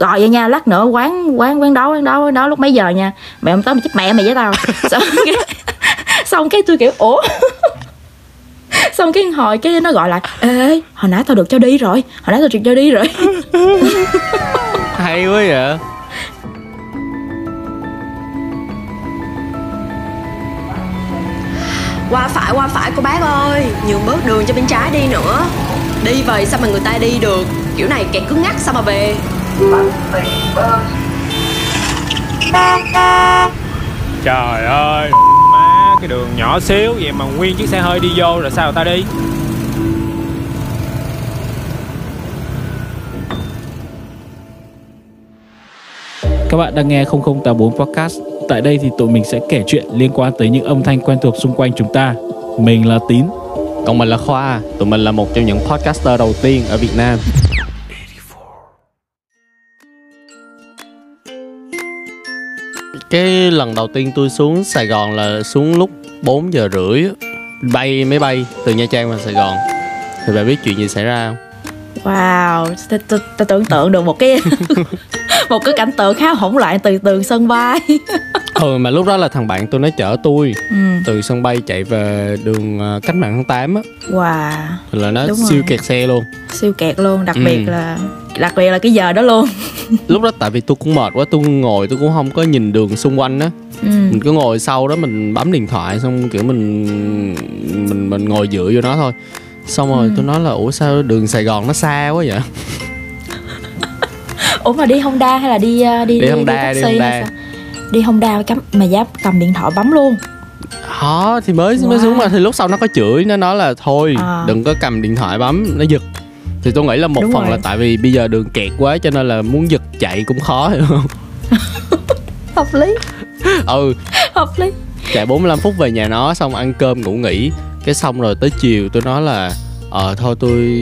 gọi vậy nha lát nữa quán quán quán đó quán đó quán đó lúc mấy giờ nha? Mẹ không tới mà chết mẹ mày với tao. Xong cái, xong cái tôi kiểu ủa? Xong cái hồi cái nó gọi lại ê hồi nãy tao được cho đi rồi hồi nãy tao được cho đi rồi. Hay quá vậy. Qua phải qua phải cô bác ơi nhường bớt đường cho bên trái đi nữa. Đi vậy sao mà người ta đi được? Kiểu này kẹt cứng ngắc sao mà về Trời ơi Má cái đường nhỏ xíu Vậy mà nguyên chiếc xe hơi đi vô rồi sao người ta đi Các bạn đang nghe 0084 Podcast. Tại đây thì tụi mình sẽ kể chuyện liên quan tới những âm thanh quen thuộc xung quanh chúng ta. Mình là Tín. Còn mình là Khoa Tụi mình là một trong những podcaster đầu tiên ở Việt Nam Cái lần đầu tiên tôi xuống Sài Gòn là xuống lúc 4 giờ rưỡi. Bay, máy bay từ Nha Trang vào Sài Gòn Thì bạn biết chuyện gì xảy ra không? Wow tôi, tưởng tượng được một cái một cái cảnh tượng khá hỗn loạn từ từ sân bay Ừ mà lúc đó là thằng bạn tôi nó chở tôi ừ. Từ sân bay chạy về đường ờ, cách mạng tháng 8 á wow Là nó Đúng siêu rồi. kẹt xe luôn siêu kẹt luôn đặc Ừ. biệt là đặc biệt là cái giờ đó luôn Lúc đó tại vì tôi cũng mệt quá Tôi ngồi tôi cũng không có nhìn đường xung quanh á ừ. mình cứ ngồi sau đó mình bấm điện thoại xong kiểu mình mình mình ngồi dựa vô nó thôi xong rồi Ừ. tôi nói là ủa sao đường Sài Gòn nó xa quá vậy ủa mà đi Honda hay là đi uh, đi Đi Honda, đi taxi Honda. hay sao? đi Honda cắm mà dám cầm điện thoại bấm luôn đó thì mới mới Wow. xuống mà thì lúc sau nó có chửi nó nói là thôi À. đừng có cầm điện thoại bấm nó giật thì tôi nghĩ là một Đúng phần rồi. là tại vì bây giờ đường kẹt quá cho nên là muốn giật chạy cũng khó hiểu không hợp lý ừ hợp lý chạy 45 phút về nhà nó xong ăn cơm ngủ nghỉ cái xong rồi tới chiều tôi nói là ờ thôi tôi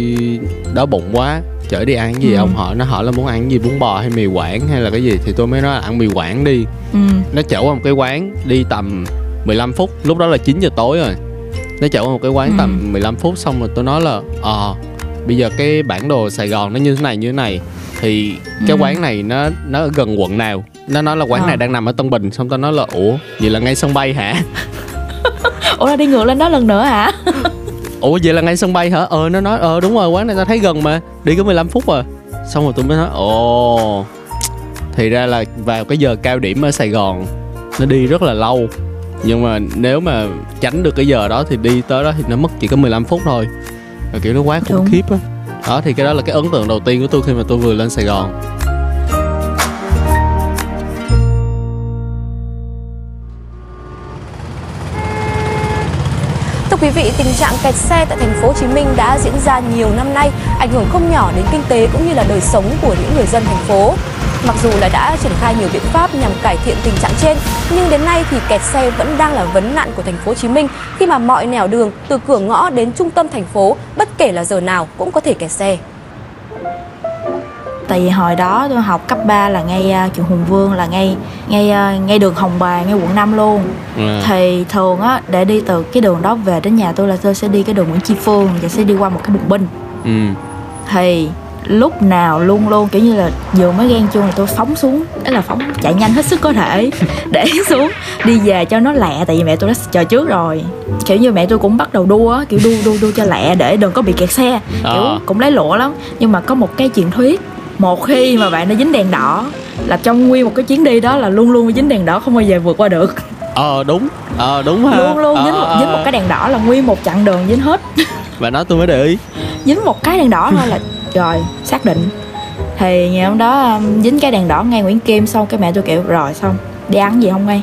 đói bụng quá chở đi ăn cái gì Ừ. ông hỏi nó hỏi là muốn ăn cái gì bún bò hay mì quảng hay là cái gì thì tôi mới nói là ăn mì quảng đi ừ. nó chở qua một cái quán đi tầm 15 phút lúc đó là 9 giờ tối rồi nó chở qua một cái quán Ừ. tầm 15 phút xong rồi tôi nói là ờ bây giờ cái bản đồ Sài Gòn nó như thế này như thế này thì cái Ừ. quán này nó nó ở gần quận nào nó nói là quán Ờ. này đang nằm ở Tân Bình xong tôi nói là ủa vậy là ngay sân bay hả ủa là đi ngược lên đó lần nữa hả ủa vậy là ngay sân bay hả? Ờ nó nói ờ đúng rồi quán này tao thấy gần mà. Đi có 15 phút à. Xong rồi tôi mới nói ồ. Thì ra là vào cái giờ cao điểm ở Sài Gòn nó đi rất là lâu. Nhưng mà nếu mà tránh được cái giờ đó thì đi tới đó thì nó mất chỉ có 15 phút thôi. Và kiểu nó quá khủng Đúng. khiếp á. Đó thì cái đó là cái ấn tượng đầu tiên của tôi khi mà tôi vừa lên Sài Gòn quý vị, tình trạng kẹt xe tại thành phố Hồ Chí Minh đã diễn ra nhiều năm nay, ảnh hưởng không nhỏ đến kinh tế cũng như là đời sống của những người dân thành phố. Mặc dù là đã triển khai nhiều biện pháp nhằm cải thiện tình trạng trên, nhưng đến nay thì kẹt xe vẫn đang là vấn nạn của thành phố Hồ Chí Minh khi mà mọi nẻo đường từ cửa ngõ đến trung tâm thành phố bất kể là giờ nào cũng có thể kẹt xe tại vì hồi đó tôi học cấp 3 là ngay trường Hùng Vương là ngay ngay uh, ngay đường Hồng Bàng ngay quận 5 luôn. À, thì thường á để đi từ cái đường đó về đến nhà tôi là tôi sẽ đi cái đường Nguyễn Tri Phương và sẽ đi qua một cái bùng binh. Ừ. thì lúc nào luôn luôn kiểu như là vừa mới ghen chuông là tôi phóng xuống đó là phóng chạy nhanh hết sức có thể để xuống đi về cho nó lẹ tại vì mẹ tôi đã chờ trước rồi. Kiểu như mẹ tôi cũng bắt đầu đua á, kiểu đua đua đua cho lẹ để đừng có bị kẹt xe kiểu Ờ. cũng lấy lụa lắm. Nhưng mà có một cái truyền thuyết một khi mà bạn đã dính đèn đỏ là trong nguyên một cái chuyến đi đó là luôn luôn dính đèn đỏ không bao giờ vượt qua được. Ờ đúng. Ờ đúng ha. Luôn luôn Ờ, dính một, ờ, dính một cái đèn đỏ là nguyên một chặng đường dính hết. Và nói tôi mới để ý. Dính một cái đèn đỏ thôi là rồi xác định. Thì ngày hôm đó um, dính cái đèn đỏ ngay Nguyễn Kim xong cái mẹ tôi kiểu rồi xong đi ăn gì không ngay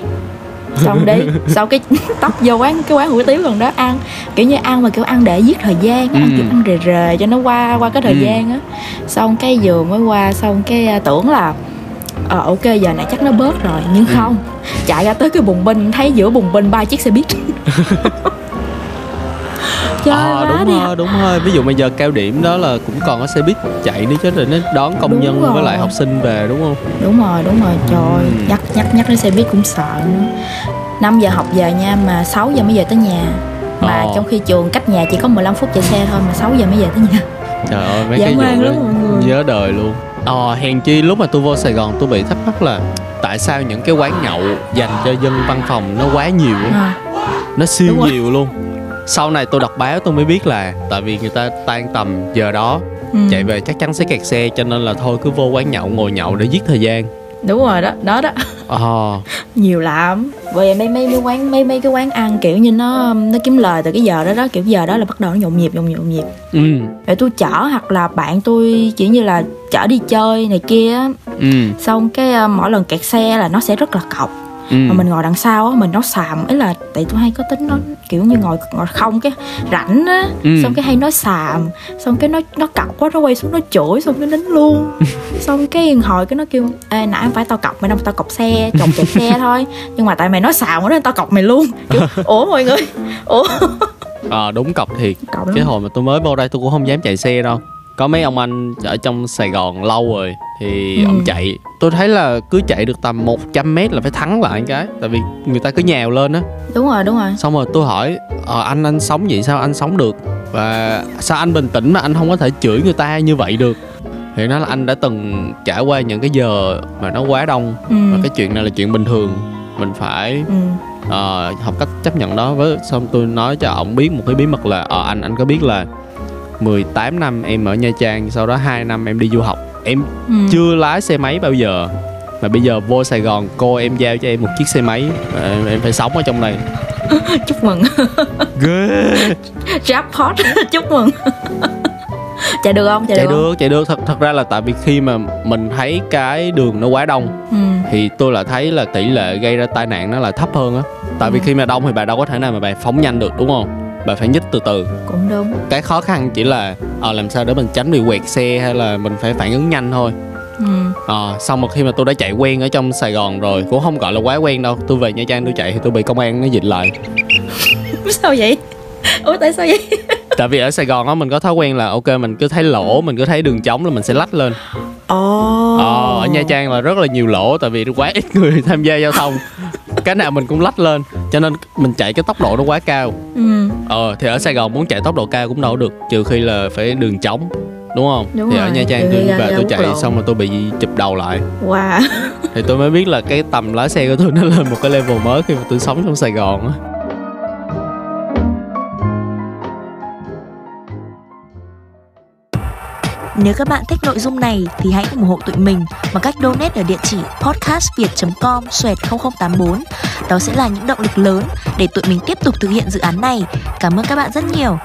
xong đi sau cái tóc vô quán cái quán hủ tiếu gần đó ăn kiểu như ăn mà kiểu ăn để giết thời gian á, ăn Ừ. kiểu ăn rề rề cho nó qua qua cái thời Ừ. gian á xong cái vừa mới qua xong cái à, tưởng là ờ ok giờ này chắc nó bớt rồi nhưng Ừ. không chạy ra tới cái bùng binh thấy giữa bùng binh ba chiếc xe buýt chơi Ờ, quá đúng đi rồi đúng rồi. Ví dụ bây giờ cao điểm đó là cũng còn có xe buýt chạy đi chứ rồi nó đón công Đúng nhân rồi. với lại học sinh về đúng không? Đúng rồi đúng rồi. Trời Ừ. nhắc nhắc nhắc đến xe buýt cũng sợ nữa. 5 giờ học về nha mà 6 giờ mới về tới nhà. Mà Ồ. trong khi trường cách nhà chỉ có 15 phút chạy xe thôi mà 6 giờ mới về tới nhà. Trời ơi mấy Dã cái vụ lắm đó mọi người. nhớ đời luôn. Ờ hèn chi lúc mà tôi vô sài gòn tôi bị thắc mắc là tại sao những cái quán nhậu dành cho dân văn phòng nó quá nhiều à, nó siêu nhiều luôn sau này tôi đọc báo tôi mới biết là tại vì người ta tan tầm giờ đó. Ừ. chạy về chắc chắn sẽ kẹt xe cho nên là thôi cứ vô quán nhậu ngồi nhậu để giết thời gian. Đúng rồi đó đó đó. Ờ. Nhiều lắm. Bởi mấy mấy mấy quán mấy mấy cái quán ăn kiểu như nó nó kiếm lời từ cái giờ đó đó kiểu giờ đó là bắt đầu nó nhộn nhịp nhộn nhịp nhộn nhịp. Ừ. Để tôi chở hoặc là bạn tôi chỉ như là chở đi chơi này kia á, ừ. Xong cái ờ, mỗi lần kẹt xe là nó sẽ rất là cọc ừ. Mà mình ngồi đằng sau á mình nó xàm ấy là tại tôi hay có tính nó kiểu như ngồi ngồi không cái rảnh á Ừ. xong cái hay nói xàm xong cái nó nó cọc quá nó quay xuống nó chửi xong cái nín luôn. Xong cái hồi cái nó kêu ê nãy không phải tao cọc mày đâu tao cọc xe chồng chạy xe thôi. Nhưng mà tại mày nói xàm quá nên tao cọc mày luôn. Kiểu ủa mọi người ủa? Ờ đúng cọc thiệt. Cọc cái hồi mà tôi mới vô đây tôi cũng không dám chạy xe đâu có mấy ông anh ở trong sài gòn lâu rồi thì Ừ. ông chạy. Tôi thấy là cứ chạy được tầm 100 mét là phải thắng lại cái tại vì người ta cứ nhào lên á. Đúng rồi đúng rồi. Xong rồi tôi hỏi ờ, anh anh sống vậy sao anh sống được? Và sao anh bình tĩnh mà anh không có thể chửi người ta như vậy được? Thì nó là anh đã từng trải qua những cái giờ mà nó quá đông. Ừ. và cái chuyện này là chuyện bình thường. Mình phải ừ. ờ, học cách chấp nhận đó. Với xong tôi nói cho ổng biết một cái bí mật là ờ anh anh có biết là 18 năm em ở Nha Trang sau đó 2 năm em đi du học. Em Ừ. chưa lái xe máy bao giờ mà bây giờ vô Sài Gòn cô em giao cho em một chiếc xe máy và em, em phải sống ở trong này. Chúc mừng. Ghê. Jackpot. Chúc mừng. Chạy được không? Chạy, chạy được, không? chạy được. Thật thật ra là tại vì khi mà mình thấy cái đường nó quá đông ừ. thì tôi là thấy là tỷ lệ gây ra tai nạn nó là thấp hơn á. Tại vì Ừ. khi mà đông thì bà đâu có thể nào mà bà phóng nhanh được đúng không bà phải nhích từ từ. Cũng đúng. Cái khó khăn chỉ là ờ, làm sao để mình tránh bị quẹt xe hay là mình phải phản ứng nhanh thôi. Ừ. Ờ, xong một khi mà tôi đã chạy quen ở trong Sài Gòn rồi cũng không gọi là quá quen đâu. Tôi về Nha Trang tôi chạy thì tôi bị công an nó dịch lại. Sao vậy? Ủa tại sao vậy? Tại vì ở Sài Gòn á mình có thói quen là ok mình cứ thấy lỗ mình cứ thấy đường trống là mình sẽ lách lên. Ồ. Ờ, ở Nha Trang là rất là nhiều lỗ tại vì quá ít người tham gia giao thông. Cái nào mình cũng lách lên cho nên mình chạy cái tốc độ nó quá cao. Ừ. ờ thì ở Sài Gòn muốn chạy tốc độ cao cũng đâu được trừ khi là phải đường trống đúng không? Đúng thì rồi, ở Nha Trang tôi về tôi chạy lộ. xong rồi tôi bị chụp đầu lại. Wow. Thì tôi mới biết là cái tầm lái xe của tôi nó lên một cái level mới khi mà tôi sống trong Sài Gòn á Nếu các bạn thích nội dung này thì hãy ủng hộ tụi mình bằng cách donate ở địa chỉ podcastviet.com 0084. Đó sẽ là những động lực lớn để tụi mình tiếp tục thực hiện dự án này. Cảm ơn các bạn rất nhiều.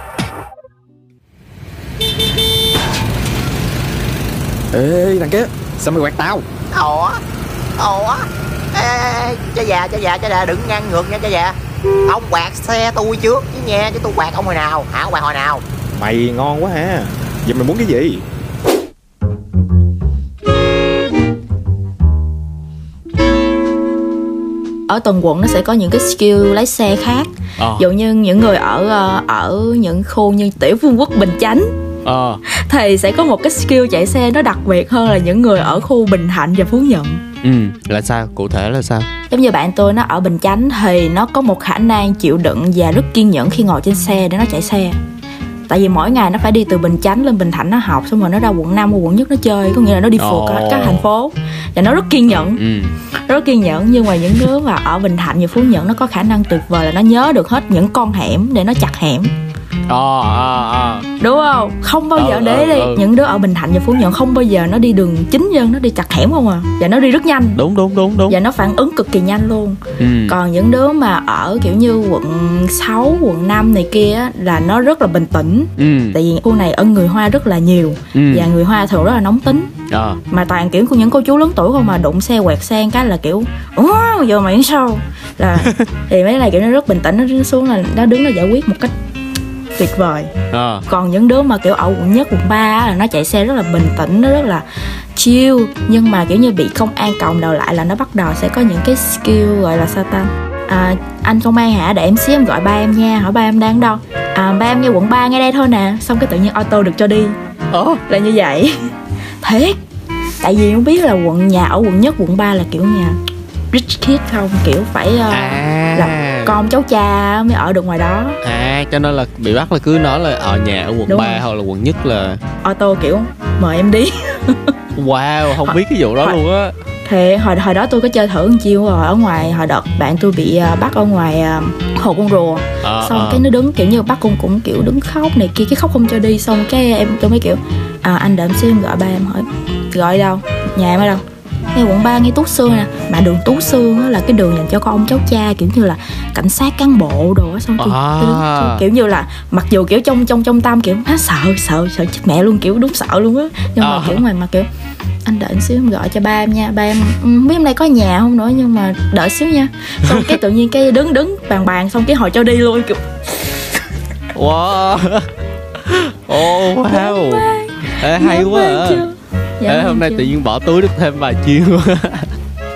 Ê thằng kia Sao mày quạt tao? Ủa? Ủa? Ê, ê, ê, cha già cha già cha già đừng ngang ngược nha cha già. Ông quạt xe tôi trước chứ nha Chứ tôi quạt ông hồi nào? Hả quạt hồi nào? Mày ngon quá ha. Vậy mày muốn cái gì ở từng quận nó sẽ có những cái skill lái xe khác. Ví dụ như những người ở ờ, ở những khu như tiểu vương quốc bình chánh. Ờ. Thì sẽ có một cái skill chạy xe nó đặc biệt hơn là những người ở khu bình thạnh và phú nhuận. Ừ là sao? Cụ thể là sao? Giống như bạn tôi nó ở bình chánh thì nó có một khả năng chịu đựng và rất kiên nhẫn khi ngồi trên xe để nó chạy xe tại vì mỗi ngày nó phải đi từ bình chánh lên bình thạnh nó học xong rồi nó ra quận 5 quận nhất nó chơi có nghĩa là nó đi phượt các, các thành phố. Và nó rất kiên nhẫn. Ừ. Rất kiên nhẫn nhưng mà những đứa mà ở bình thạnh và phú nhuận nó có khả năng tuyệt vời là nó nhớ được hết những con hẻm để nó chặt hẻm ờ ờ ờ. Đúng không? Không bao giờ Ừ, để ừ, đi ừ. những đứa ở bình thạnh và phú nhuận không bao giờ nó đi đường chính dân nó đi chặt hẻm không à? Và nó đi rất nhanh. Đúng đúng đúng đúng. Và nó phản ứng cực kỳ nhanh luôn. Ừ. Còn những đứa mà ở kiểu như quận 6, quận 5 này kia á, là nó rất là bình tĩnh. Ừ. Tại vì khu này ở người hoa rất là nhiều. Ừ. Và người hoa thường rất là nóng tính. Ờ. Mà toàn kiểu của những cô chú lớn tuổi không mà đụng xe quẹt một cái là kiểu ủa giờ mày sao? Là thì mấy này kiểu nó rất bình tĩnh nó xuống là nó đứng nó giải quyết một cách tuyệt vời. Ờ còn những đứa mà kiểu ở quận nhất quận 3 là nó chạy xe rất là bình tĩnh nó rất là chill. Nhưng mà kiểu như bị công an còng đầu lại là nó bắt đầu sẽ có những cái skill gọi là sao ta? À, anh công an hả? Để em xíu em gọi ba em nha. Hỏi ba em đang đâu? À, ba em nghe quận 3 nghe đây thôi nè. Xong cái tự nhiên auto được cho đi. Ờ là như vậy. Thiệt. Tại vì không biết là quận nhà ở quận nhất quận 3 là kiểu nhà rich kid không? Kiểu phải uh, à. là con cháu cha mới ở được ngoài đó. À cho nên là bị bắt là cứ nói là ở nhà ở quận Đúng 3 rồi. hoặc là quận nhất là auto kiểu mời em đi. Wow không biết cái vụ đó Hồi- luôn á. Thì hồi hồi đó tôi có chơi thử một chiêu rồi ở ngoài hồi đợt bạn tôi bị à, bắt ở ngoài à, hồ con rùa. Ờ, xong ờ. cái nó đứng kiểu như bắt con cũng kiểu đứng khóc này kia cái khóc không cho đi. Xong cái em tôi mới kiểu à, anh đợi em xíu em gọi ba em hỏi gọi đâu? Nhà em ở đâu ngay quận 3 ngay Tú Sương nè. Mà đường Tú Sương á là cái đường dành cho con ông cháu cha kiểu như là cảnh sát cán bộ đồ á xong tôi, À. tôi tôi kiểu như là mặc dù kiểu trong trong trong tâm kiểu á sợ sợ sợ chết mẹ luôn kiểu đúng sợ luôn á. Nhưng mà À. kiểu ngoài mặt kiểu anh đợi xíu em gọi cho ba em nha ba em "Ừ, không biết hôm nay có nhà không nữa nhưng mà đợi xíu nha. Xong cái tự nhiên cái đứng đứng bàn bàn xong cái hồi cho đi luôn kiểu wow. Oh wow. Ê, hay quá à. Dạ, Ê, hôm nay chưa. tự nhiên bỏ túi được thêm vài chiêu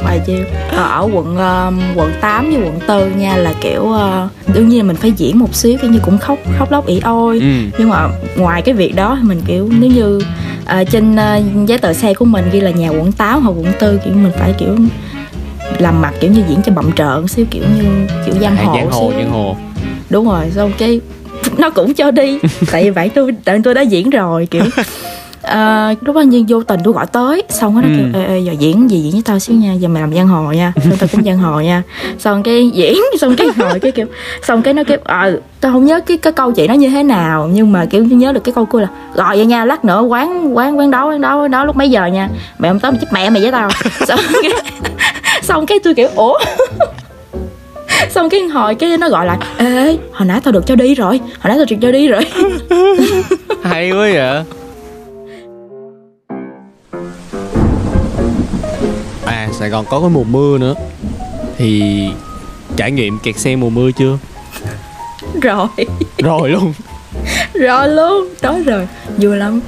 bài chiêu ở, ở quận um, quận 8 với quận 4 nha là kiểu uh, đương nhiên là mình phải diễn một xíu kiểu như cũng khóc khóc lóc ỉ ôi ừ. nhưng mà ngoài cái việc đó thì mình kiểu nếu như uh, trên uh, giấy tờ xe của mình ghi là nhà quận 8 hoặc quận 4 kiểu mình phải kiểu làm mặt kiểu như diễn cho bậm trợn xíu kiểu như kiểu giang À, hồ giang hồ xíu. giang hồ đúng rồi xong cái nó cũng cho đi tại vì bạn tôi bạn tôi đã diễn rồi kiểu À, lúc đó nhiên vô tình tôi gọi tới xong nó Ừ. kêu ê, ê, giờ diễn gì diễn với tao xíu nha giờ mày làm giang hồ nha xong tao cũng giang hồ nha. Xong cái diễn xong cái hồi cái kiểu xong cái nó kêu ờ tao không nhớ cái cái câu chị nó như thế nào nhưng mà kiểu nhớ được cái câu cô là gọi vậy nha lát nữa quán quán quán đó quán đó quán đó lúc mấy giờ nha? Mẹ không tới mày chết mẹ mày với tao. Xong cái xong cái tôi kiểu ủa? Xong cái hồi cái nó gọi lại ê hồi nãy tao được cho đi rồi hồi nãy tao được cho đi rồi. Hay quá vậy sài gòn có cái mùa mưa nữa. Thì trải nghiệm kẹt xe mùa mưa chưa? Rồi. Rồi luôn. Rồi luôn đó rồi. Vui lắm.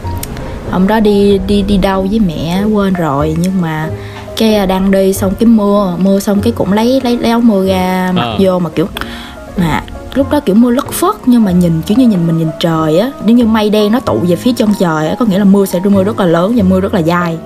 Hôm đó đi đi đi đâu với mẹ quên rồi. Nhưng mà cái à, đang đi xong cái mưa mưa xong cái cũng lấy lấy lấy áo mưa ra mặc Ờ. vô mà kiểu mà lúc đó kiểu mưa lất phất nhưng mà nhìn kiểu như nhìn mình nhìn trời á. Nếu như mây đen nó tụ về phía chân trời á có nghĩa là mưa sẽ mưa rất là lớn và mưa rất là dài.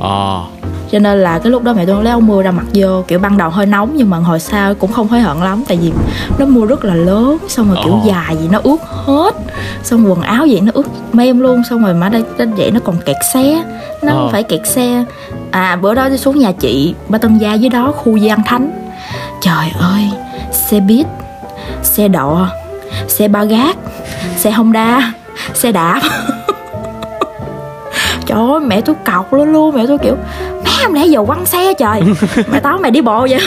Ờ cho nên là cái lúc đó mẹ tôi lấy áo mưa ra mặc vô. Kiểu ban đầu hơi nóng nhưng mà hồi sau cũng không hối hận lắm. Tại vì nó mưa rất là lớn xong rồi kiểu dài gì nó ướt hết. Xong quần áo vậy nó ướt mem luôn xong rồi mà đây đến vậy nó còn kẹt xe. Nó Ờ. không phải kẹt xe. À bữa đó đi xuống nhà chị ba tân gia dưới đó khu Giang Thánh. Trời ơi xe buýt xe đò xe ba gác xe Honda xe đạp. Trời ơi mẹ tôi cọc luôn luôn mẹ tôi kiểu hôm nãy giờ quăng xe trời. Mẹ tao mày đi bộ vậy?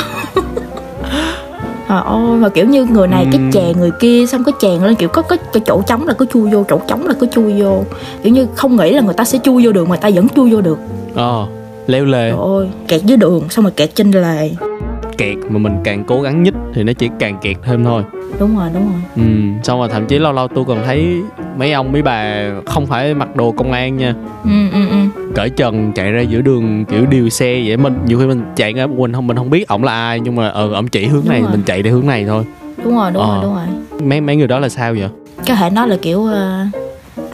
Trời ơi mà kiểu như người này cái Ừm. chèn người kia xong cái chèn lên kiểu có có cái chỗ trống là có chui vô chỗ trống là có chui vô. Kiểu như không nghĩ là người ta sẽ chui vô được mà ta vẫn chui vô được. Ờ leo lề. Trời ơi kẹt dưới đường xong rồi kẹt trên lề kẹt mà mình càng cố gắng nhích thì nó chỉ càng kẹt thêm thôi. Đúng rồi đúng rồi. Ừ xong rồi thậm chí lâu lâu tôi còn thấy mấy ông mấy bà không phải mặc đồ công an nha. Ừ ừ ừ. Cởi trần chạy ra giữa đường kiểu điều xe vậy. Mình nhiều khi mình chạy ra mình không mình không biết ổng là ai nhưng mà ờ ổng chỉ hướng Đúng này rồi. mình chạy theo hướng này thôi. Đúng rồi đúng Ờ. rồi đúng rồi. Mấy mấy người đó là sao vậy? Có thể nói là kiểu ờ,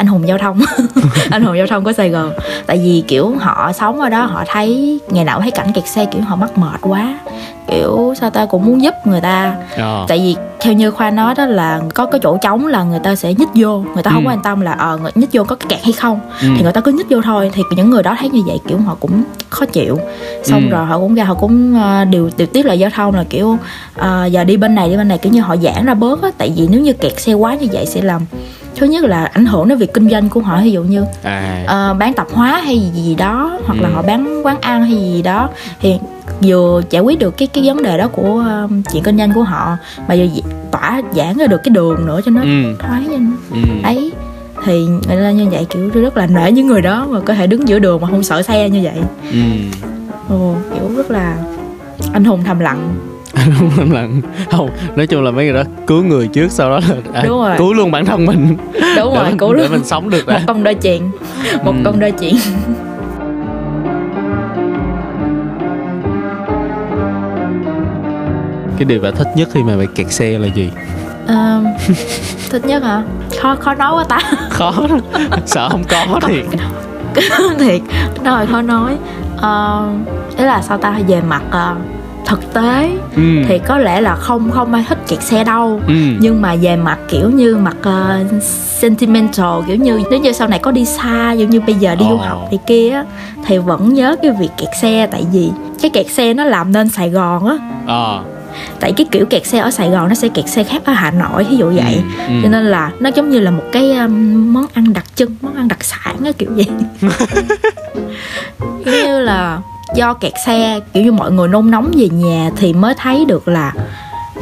anh hùng giao thông. Anh hùng giao thông của sài gòn. Tại vì kiểu họ sống ở đó họ thấy ngày nào thấy cảnh kẹt xe kiểu họ mắc mệt quá. Kiểu sao ta cũng muốn giúp người ta. Ờ. Tại vì theo như khoa nói đó là có cái chỗ trống là người ta sẽ nhích vô. Người ta không Ừ. quan tâm là ờ người nhích vô có cái kẹt hay không. Ừ. thì người ta cứ nhích vô thôi. Thì những người đó thấy như vậy kiểu họ cũng khó chịu. Xong Ừ. rồi họ cũng ra họ cũng ờ, điều điều tiết lại giao thông là kiểu ờ, giờ đi bên này đi bên này kiểu như họ giãn ra bớt á. Tại vì nếu như kẹt xe quá như vậy sẽ làm thứ nhất là ảnh hưởng đến việc kinh doanh của họ ví dụ như à. ờ, bán tạp hóa hay gì, gì đó hoặc là Ừ. họ bán quán ăn hay gì đó thì vừa giải quyết được cái cái vấn đề đó của ờ, chuyện kinh doanh của họ mà vừa tỏa giãn ra được cái đường nữa cho nó ừ. thoáng cho nó ừ. Ấy thì người ta như vậy kiểu rất là nể những người đó mà có thể đứng giữa đường mà không sợ xe như vậy. Ừ. Ồ kiểu rất là anh hùng thầm lặng không là không nói chung là mấy người đó cứu người trước sau đó là à, Đúng rồi. cứu luôn bản thân mình. Đúng để rồi mình, cứu để luôn mình sống được một công đôi chuyện một Ừ. công đôi chuyện. Cái điều bà thích nhất khi mà bị kẹt xe là gì? Ờ, thích nhất hả? Khó khó nói quá ta. Khó sợ không có thiệt. Thiệt. Hơi khó nói. Ờ, ý là sao ta? Về mặt ờ, thực tế ừ. thì có lẽ là không không ai thích kẹt xe đâu ừ. nhưng mà về mặt kiểu như mặt uh, sentimental kiểu như nếu như sau này có đi xa giống như bây giờ đi Ồ. du học thì kia thì vẫn nhớ cái việc kẹt xe tại vì cái kẹt xe nó làm nên Sài Gòn á Ờ. tại cái kiểu kẹt xe ở Sài Gòn nó sẽ kẹt xe khác ở Hà Nội ví dụ vậy Ừ, ừ. cho nên là nó giống như là một cái um, món ăn đặc trưng món ăn đặc sản á kiểu vậy kiểu như là do kẹt xe kiểu như mọi người nôn nóng về nhà thì mới thấy được là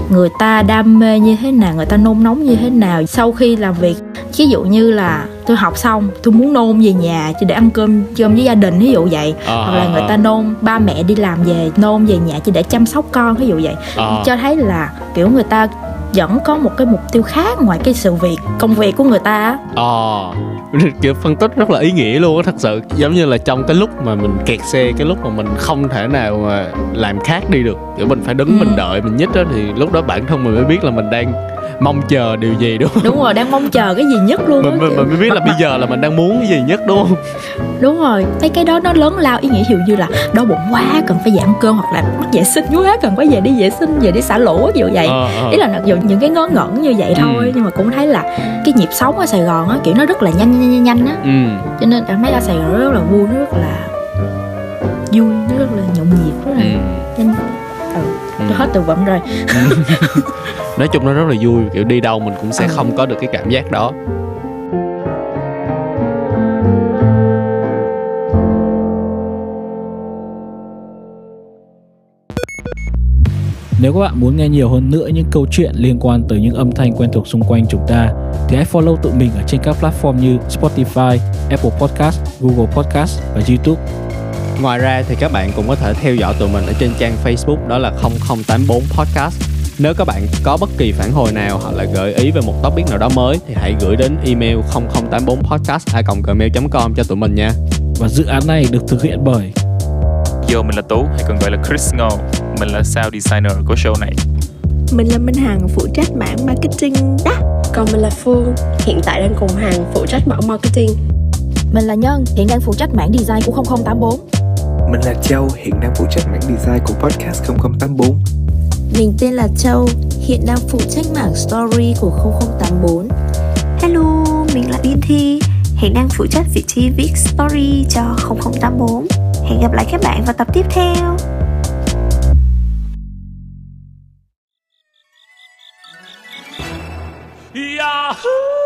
người ta đam mê như thế nào người ta nôn nóng như thế nào sau khi làm việc ví dụ như là tôi học xong tôi muốn nôn về nhà chỉ để ăn cơm cơm với gia đình ví dụ vậy Ờ, hoặc là ờ, người ờ. ta nôn ba mẹ đi làm về nôn về nhà chỉ để chăm sóc con ví dụ vậy Ờ. cho thấy là kiểu người ta vẫn có một cái mục tiêu khác ngoài cái sự việc công việc của người ta. Ờ kiểu phân tích rất là ý nghĩa luôn á thật sự giống như là trong cái lúc mà mình kẹt xe cái lúc mà mình không thể nào mà làm khác đi được kiểu mình phải đứng Ừ. mình đợi mình nhích á thì lúc đó bản thân mình mới biết là mình đang mong chờ điều gì đúng không đúng rồi đang mong chờ cái gì nhất luôn mình, mình, mình mới biết là bây giờ là mình đang muốn cái gì nhất đúng không đúng rồi mấy cái đó nó lớn lao ý nghĩa dụ như là đau bụng quá cần phải giảm cân hoặc là mắc vệ sinh quá cần phải về đi vệ sinh về đi xả lỗ ví dụ vậy Ờ, ờ. ý là mặc dù những cái ngớ ngẩn như vậy thôi Ừ. nhưng mà cũng thấy là cái nhịp sống ở Sài Gòn á kiểu nó rất là nhanh nhanh nhanh á ừ cho nên cảm thấy ở Sài Gòn rất là vui rất là vui nó rất là nhộn nhịp rất là ừ. nhanh ừ. Ừ. tôi hết từ vựng rồi nói chung nó rất là vui kiểu đi đâu mình cũng sẽ Ừ. không có được cái cảm giác đó Nếu các bạn muốn nghe nhiều hơn nữa những câu chuyện liên quan tới những âm thanh quen thuộc xung quanh chúng ta thì hãy follow tụi mình ở trên các platform như Spotify, Apple Podcast, Google Podcast và YouTube. Ngoài ra thì các bạn cũng có thể theo dõi tụi mình ở trên trang Facebook đó là 0084 Podcast. Nếu các bạn có bất kỳ phản hồi nào hoặc là gợi ý về một topic nào đó mới thì hãy gửi đến email 0084 podcast gmail.com cho tụi mình nha. Và dự án này được thực hiện bởi Yo, mình là Tú, hay còn gọi là Chris Ngô. Mình là sound designer của show này. Mình là Minh Hằng phụ trách mảng marketing đó. Còn mình là Phương, hiện tại đang cùng Hằng phụ trách mảng marketing. mình là Nhân hiện đang phụ trách mảng design của 0084 Mình là Châu, hiện đang phụ trách mảng design của podcast 0084. Mình tên là Châu, hiện đang phụ trách mảng story của 0084. Hello, mình là Yên Thi, hiện đang phụ trách vị trí viết story cho 0084. Hẹn gặp lại các bạn vào tập tiếp theo. Yahoo!